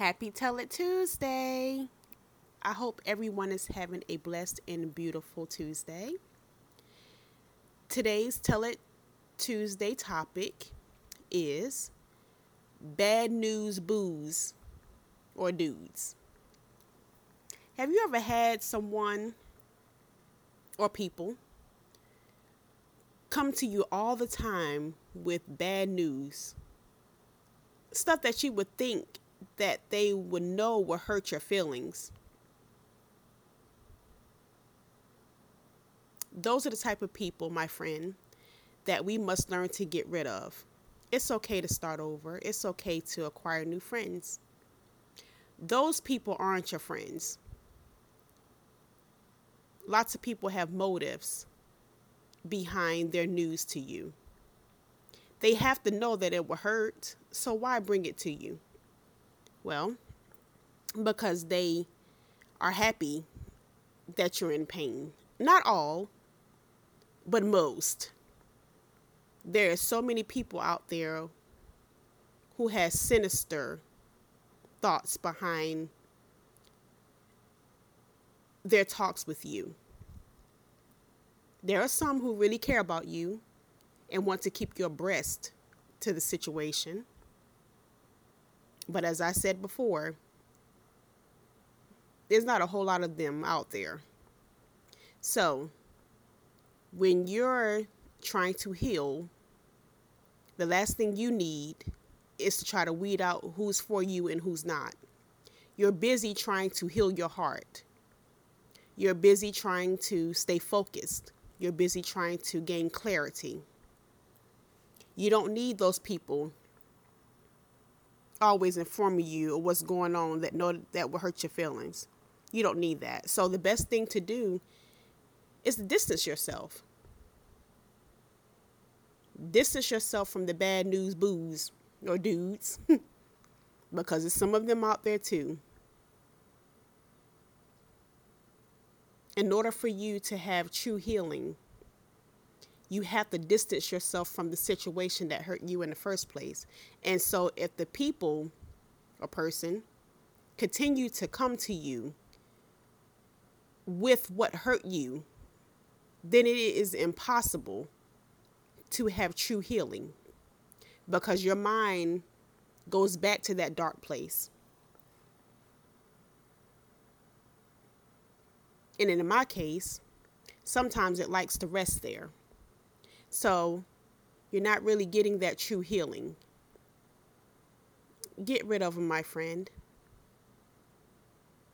Happy Tell It Tuesday. I hope everyone is having a blessed and beautiful Tuesday. Today's Tell It Tuesday topic is bad news boos or dudes. Have you ever had someone or people come to you all the time with bad news? Stuff that you would think that they would know will hurt your feelings. Those are the type of people, my friend, that we must learn to get rid of. It's okay to start over. It's okay to acquire new friends. Those people aren't your friends. Lots of people have motives behind their news to you. They have to know that it will hurt, so why bring it to you? Well, because they are happy that you're in pain. Not all, but most. There are so many people out there who has sinister thoughts behind their talks with you. There are some who really care about you and want to keep your breast to the situation. But as I said before, there's not a whole lot of them out there. So, when you're trying to heal, the last thing you need is to try to weed out who's for you and who's not. You're busy trying to heal your heart. You're busy trying to stay focused. You're busy trying to gain clarity. You don't need those people always informing you of what's going on that know that will hurt your feelings. You don't need that. So the best thing to do is to distance yourself. Distance yourself from the bad news boos or dudes because there's some of them out there too. In order for you to have true healing, you have to distance yourself from the situation that hurt you in the first place. And so if the people or person continue to come to you with what hurt you, then it is impossible to have true healing because your mind goes back to that dark place. And in my case, sometimes it likes to rest there. So you're not really getting that true healing. Get rid of them, my friend.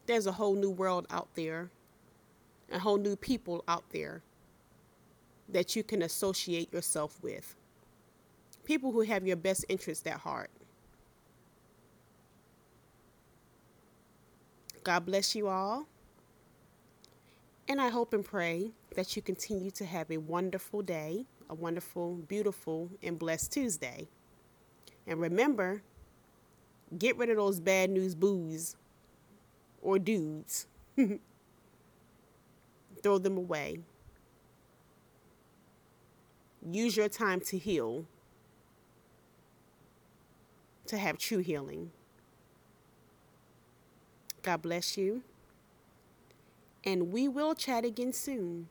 There's a whole new world out there, a whole new people out there that you can associate yourself with. People who have your best interest at heart. God bless you all. And I hope and pray that you continue to have a wonderful day a wonderful, beautiful, and blessed Tuesday. And remember, get rid of those bad news boos or dudes. Throw them away. Use your time to heal, to have true healing. God bless you. And we will chat again soon.